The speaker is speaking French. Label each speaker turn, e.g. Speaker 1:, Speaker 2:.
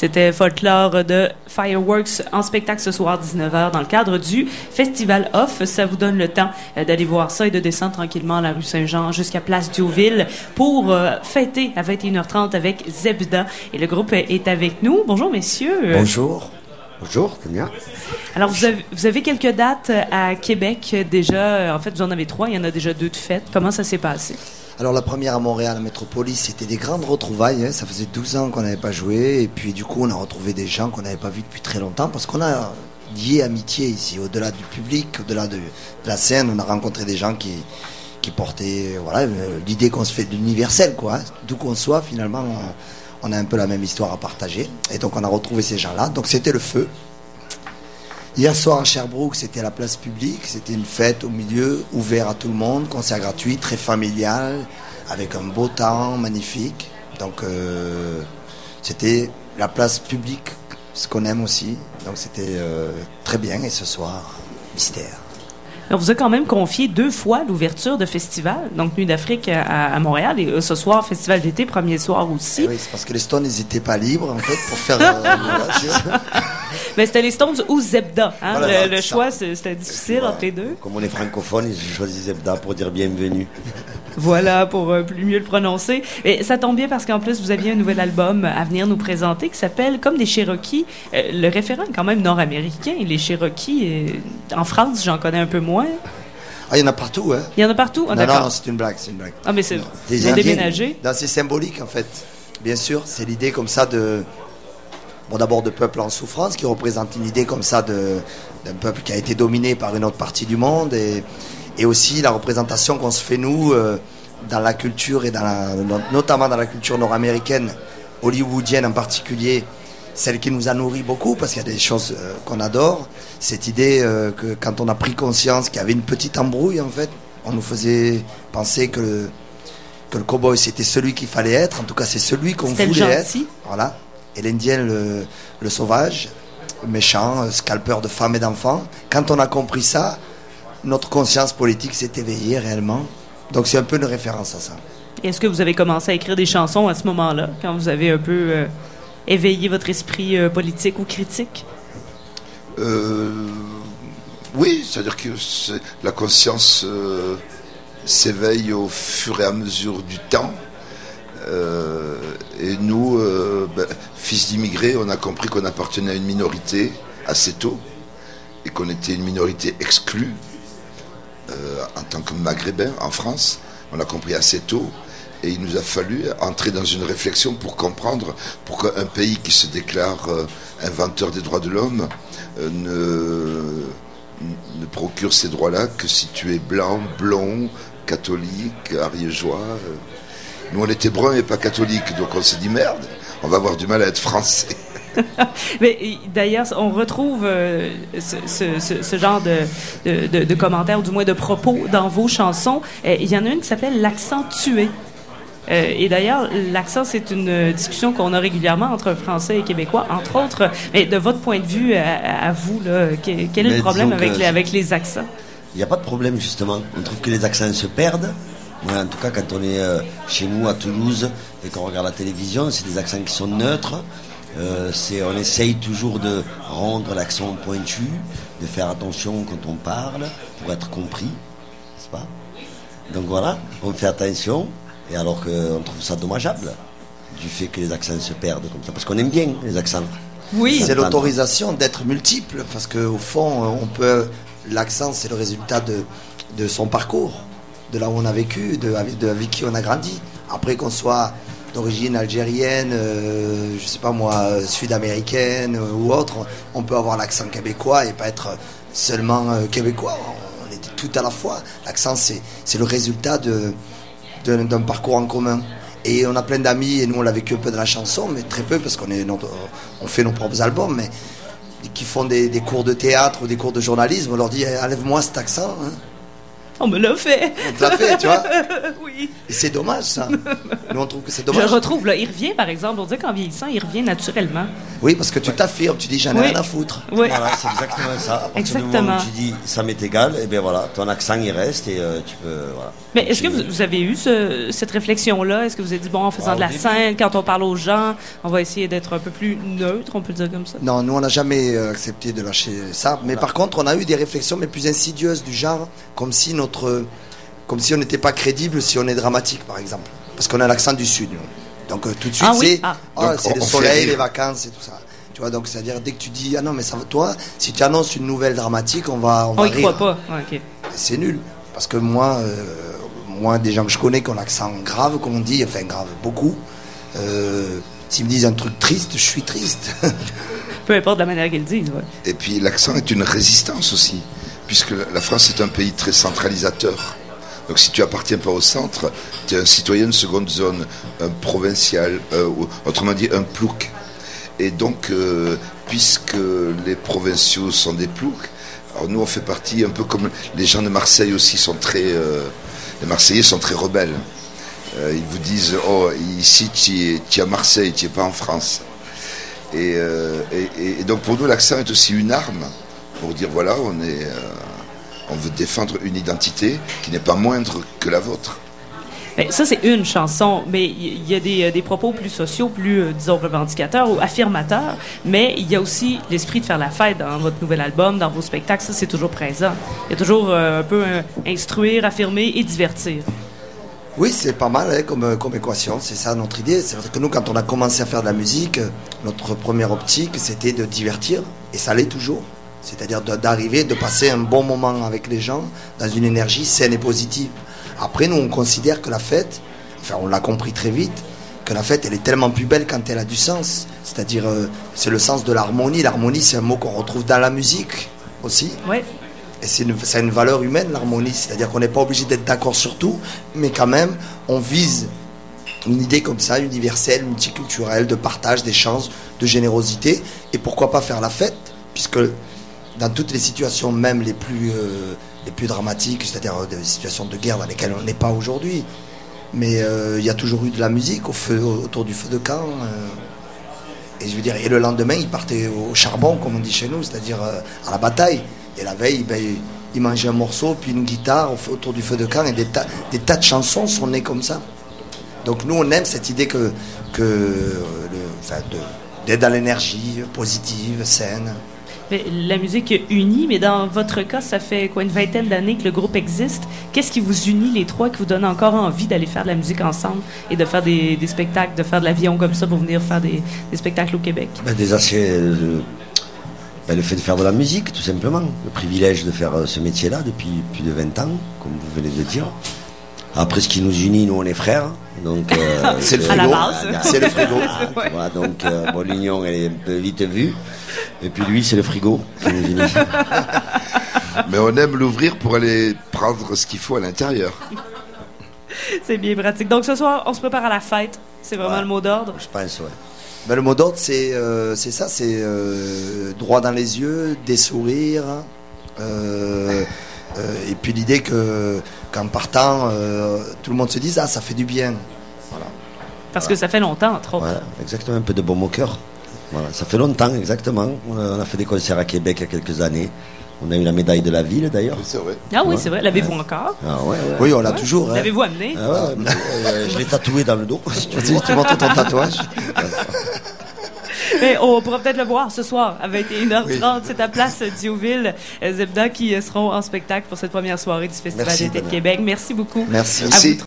Speaker 1: C'était Folklore de Fireworks en spectacle ce soir 19h dans le cadre du Festival Off. Ça vous donne le temps euh, d'aller voir ça et de descendre tranquillement la rue Saint-Jean jusqu'à Place Diouville pour euh, fêter à 21h30 avec Zebda. Et le groupe est avec nous. Bonjour messieurs.
Speaker 2: Bonjour. Bonjour, bien.
Speaker 1: Alors, vous avez, vous avez, quelques dates à Québec déjà. En fait, vous en avez trois. Il y en a déjà deux de fêtes. Comment ça s'est passé?
Speaker 2: Alors la première à Montréal, à Métropolis, c'était des grandes retrouvailles. Hein. Ça faisait 12 ans qu'on n'avait pas joué. Et puis du coup, on a retrouvé des gens qu'on n'avait pas vus depuis très longtemps parce qu'on a lié amitié ici. Au-delà du public, au-delà de, la scène, on a rencontré des gens qui, portaient voilà, euh, l'idée qu'on se fait de l'universel. Quoi. Hein. D'où qu'on soit, finalement, on a un peu la même histoire à partager. Et donc on a retrouvé ces gens-là. Donc c'était le feu. Hier soir à Sherbrooke, c'était la place publique, c'était une fête au milieu, ouvert à tout le monde, concert gratuit, très familial, avec un beau temps magnifique. Donc euh, c'était la place publique, ce qu'on aime aussi. Donc c'était euh, très bien. Et ce soir, mystère.
Speaker 1: On vous a quand même confié deux fois l'ouverture de festival, donc Nuit d'Afrique à, Montréal et euh, ce soir, Festival d'été, premier soir aussi.
Speaker 2: Eh oui, c'est parce que les Stones n'étaient pas libres, en fait, pour faire. Euh,
Speaker 1: Mais c'était les Stones ou Zebda. Hein? le, choix, c'était difficile entre les deux.
Speaker 3: Comme on est francophone, ils ont choisi Zebda pour dire bienvenue.
Speaker 1: Voilà, pour euh, plus mieux le prononcer. Et ça tombe bien parce qu'en plus, vous aviez un nouvel album à venir nous présenter qui s'appelle Comme des Cherokees. le référent est quand même nord-américain. Les Cherokees, en France, j'en connais un peu moins.
Speaker 2: Ah, il y en a partout, hein?
Speaker 1: Il y en a partout?
Speaker 2: Ah, Non, non, c'est une blague, c'est une blague.
Speaker 1: Ah, mais c'est... Déménagé
Speaker 2: C'est symbolique, en fait. Bien sûr, c'est l'idée comme ça de... Bon, d'abord de peuple en souffrance, qui représente une idée comme ça d'un peuple qui a été dominé par une autre partie du monde, et, et aussi la représentation qu'on se fait, nous, euh, dans la culture, et dans la, notamment dans la culture nord-américaine, hollywoodienne en particulier, celle qui nous a nourri beaucoup, parce qu'il y a des choses euh, qu'on adore. Cette idée euh, que quand on a pris conscience qu'il y avait une petite embrouille, en fait, on nous faisait penser que, que le cowboy c'était celui qu'il fallait être. En tout cas, c'est celui qu'on voulait être. Voilà. Et l'Indien, le, le sauvage, méchant, euh, scalpeur de femmes et d'enfants. Quand on a compris ça, notre conscience politique s'est éveillée réellement. Donc c'est un peu une référence à ça.
Speaker 1: Est-ce que vous avez commencé à écrire des chansons à ce moment-là, quand vous avez un peu éveiller votre esprit euh, politique ou critique?
Speaker 4: Euh, Oui, c'est-à-dire que la conscience euh, s'éveille au fur et à mesure du temps. Et nous, ben, fils d'immigrés, on a compris qu'on appartenait à une minorité assez tôt et qu'on était une minorité exclue en tant que maghrébin en France. On a compris assez tôt et il nous a fallu entrer dans une réflexion pour comprendre pourquoi un pays qui se déclare euh, inventeur des droits de l'homme euh, ne, ne procure ces droits-là que si tu es blanc, blond, catholique, ariégeois. Euh. Nous, on était bruns et pas catholiques, donc on s'est dit merde, on va avoir du mal à être français.
Speaker 1: Mais d'ailleurs, on retrouve ce, genre de, de, de, commentaires, ou du moins de propos dans vos chansons. Il y en a une qui s'appelle L'accent tué. Euh, et d'ailleurs, l'accent, c'est une discussion qu'on a régulièrement entre Français et Québécois, entre autres. Mais de votre point de vue, à, vous, là, quel, est le problème avec les, avec les accents?
Speaker 3: Il n'y a pas de problème, justement. On trouve que les accents se perdent. En tout cas, quand on est euh, chez nous à Toulouse et qu'on regarde la télévision, c'est des accents qui sont neutres. Euh, on essaye toujours de rendre l'accent pointu, de faire attention quand on parle pour être compris, n'est-ce pas? Donc voilà, on fait attention. Et alors qu'on trouve ça dommageable du fait que les accents se perdent comme ça, parce qu'on aime bien les accents.
Speaker 2: Oui. C'est l'autorisation d'être multiple, parce qu'au fond, on peut. L'accent, c'est le résultat de, de son parcours, de là où on a vécu, de, de avec qui on a grandi. Après qu'on soit d'origine algérienne, euh, je sais pas moi, sud-américaine euh, ou autre, on peut avoir l'accent québécois et pas être seulement euh, québécois. On est tout à la fois. L'accent, c'est le résultat de, d'un parcours en commun. Et on a plein d'amis, et nous on l'a vécu un peu de la chanson, mais très peu parce qu'on fait nos propres albums, mais qui font des, cours de théâtre ou des cours de journalisme, on leur dit eh, enlève-moi cet accent. Hein.
Speaker 1: On me l'a fait.
Speaker 2: On te l'a fait, tu vois. oui. Et c'est dommage, ça. Nous, on trouve que c'est dommage.
Speaker 1: Je retrouve, là, il revient, par exemple, on dit qu'en vieillissant, il revient naturellement.
Speaker 2: Oui, parce que tu t'affirmes, tu dis j'en ai
Speaker 1: Oui.
Speaker 2: rien à foutre.
Speaker 1: Oui.
Speaker 3: Voilà, c'est exactement ça. À partir du moment
Speaker 1: Exactement.
Speaker 3: où tu dis ça m'est égal, et bien voilà, ton accent il reste et euh, tu peux. Voilà.
Speaker 1: Mais est-ce que
Speaker 3: Tu-
Speaker 1: vous, vous avez eu ce- cette réflexion-là? Est-ce que vous avez dit, bon, en faisant
Speaker 3: Ah,
Speaker 1: de la
Speaker 3: début.
Speaker 1: scène, quand on parle aux gens, on va essayer d'être un peu plus neutre, on peut le dire comme ça?
Speaker 2: Non, nous on n'a jamais euh, accepté de lâcher ça. Mais par contre, on a eu des réflexions mais plus insidieuses du genre, comme si notre, comme si on n'était pas crédible si on est dramatique, par exemple, parce qu'on a l'accent du sud. nous. Donc euh, tout de suite,
Speaker 1: Ah oui?
Speaker 2: c'est
Speaker 1: Ah.
Speaker 2: ah,
Speaker 4: Donc,
Speaker 2: c'est
Speaker 4: on-
Speaker 2: le soleil, les vacances et tout ça. Tu vois, donc c'est-à-dire dès que tu dis ah non mais ça va toi, si tu annonces une nouvelle dramatique, on va on,
Speaker 1: On
Speaker 2: va
Speaker 1: y
Speaker 2: rire.
Speaker 1: croit pas. Ouais.
Speaker 2: C'est nul. Parce que moi, euh, moi, des gens que je connais qui ont l'accent grave, comme on dit, enfin grave, beaucoup, euh, s'ils me disent un truc triste, je suis triste.
Speaker 1: Peu importe la manière qu'ils disent. Ouais.
Speaker 4: Et puis l'accent est une résistance aussi, puisque la France est un pays très centralisateur. Donc si tu appartiens pas au centre, tu es un citoyen de seconde zone, un provincial, euh, autrement dit un plouc. Et donc, euh, puisque les provinciaux sont des ploucs, alors nous on fait partie un peu comme les gens de Marseille aussi sont très... euh, les Marseillais sont très rebelles. Ils vous disent, oh, ici tu es, à Marseille, tu n'es pas en France. Et donc pour nous, l'accent est aussi une arme pour dire voilà, on est, euh, on veut défendre une identité qui n'est pas moindre que la vôtre.
Speaker 1: Ben, ça, c'est une chanson, mais il y, y a des, euh, des propos plus sociaux, plus, euh, disons, revendicateurs ou affirmateurs, mais il y a aussi l'esprit de faire la fête dans votre nouvel album, dans vos spectacles, ça, c'est toujours présent. Il y a toujours euh, un peu euh, instruire, affirmer et divertir.
Speaker 2: oui, c'est pas mal hein, comme, comme équation, c'est ça notre idée. C'est vrai que nous, quand on a commencé à faire de la musique, notre première optique, c'était de divertir, et ça l'est toujours. C'est-à-dire d'arriver, de passer un bon moment avec les gens dans une énergie saine et positive. Après, nous, on considère que la fête, enfin, on l'a compris très vite, que la fête, elle est tellement plus belle quand elle a du sens. C'est-à-dire, euh, c'est le sens de l'harmonie. L'harmonie, c'est un mot qu'on retrouve dans la musique aussi.
Speaker 1: Ouais.
Speaker 2: Et c'est une, ça a une valeur humaine, l'harmonie. C'est-à-dire qu'on n'est pas obligé d'être d'accord sur tout, mais quand même, on vise une idée comme ça, universelle, multiculturelle, de partage, d'échange, de générosité. Et pourquoi pas faire la fête Puisque dans toutes les situations, même les plus, euh, les plus dramatiques, c'est-à-dire euh, des situations de guerre dans lesquelles on n'est pas aujourd'hui, mais euh, il y a toujours eu de la musique au feu, autour du feu de camp. et je veux dire, et le lendemain, ils partaient au charbon, comme on dit chez nous, c'est-à-dire à la bataille. Et la veille, ben, ils mangeaient un morceau, puis une guitare autour du feu de camp, et des tas, des tas de chansons sont nées comme ça. Donc nous, on aime cette idée que, que d'être dans l'énergie positive, saine.
Speaker 1: La musique unit, mais dans votre cas, ça fait quoi, une vingtaine d'années que le groupe existe. Qu'est-ce qui vous unit les trois, qui vous donne encore envie d'aller faire de la musique ensemble et de faire des, spectacles, de faire de l'avion comme ça pour venir faire des, spectacles au Québec?
Speaker 3: Ben, déjà, euh, ben, le fait de faire de la musique, tout simplement. Le privilège de faire euh, ce métier-là depuis plus de 20 ans, comme vous venez de dire. Après, ce qui nous unit, nous, on est frères. Donc, euh,
Speaker 2: C'est le
Speaker 1: À la
Speaker 2: frigo.
Speaker 1: base.
Speaker 2: C'est le frigo.
Speaker 3: Ah, vois, donc, euh, bon, l'union, elle est un peu vite vue. Et puis lui, c'est le frigo qui nous unit.
Speaker 4: Mais on aime l'ouvrir pour aller prendre ce qu'il faut à l'intérieur.
Speaker 1: C'est bien pratique. Donc ce soir, on se prépare à la fête. C'est vraiment
Speaker 2: Ouais.
Speaker 1: le mot d'ordre.
Speaker 3: Je pense, ouais.
Speaker 2: Ben, le mot d'ordre, c'est euh, c'est ça, c'est euh, droit dans les yeux, des sourires, euh, et puis l'idée que qu'en partant, euh, tout le monde se dise ah ça fait du bien. Voilà.
Speaker 1: Parce que ça fait longtemps, entre autres.
Speaker 3: Voilà, exactement, un peu de baume au cœur. Voilà, ça fait longtemps, exactement. On a, fait des concerts à Québec il y a quelques années. On a eu la médaille de la ville, d'ailleurs.
Speaker 4: C'est vrai.
Speaker 1: Ah oui, c'est vrai. L'avez-vous encore?
Speaker 3: Ah ouais, ouais.
Speaker 2: Oui, on l'a toujours. hein.
Speaker 1: L'avez-vous amené?
Speaker 3: Ah euh, je l'ai tatoué dans le dos. si tu
Speaker 2: tu montres ton tatouage.
Speaker 1: Mais on pourra peut-être le voir ce soir à 21h30. C'est à Place Diouville, euh, Zebda, qui seront en spectacle pour cette première soirée du Festival d'été de. Québec. Merci beaucoup.
Speaker 2: Merci.
Speaker 1: À vous.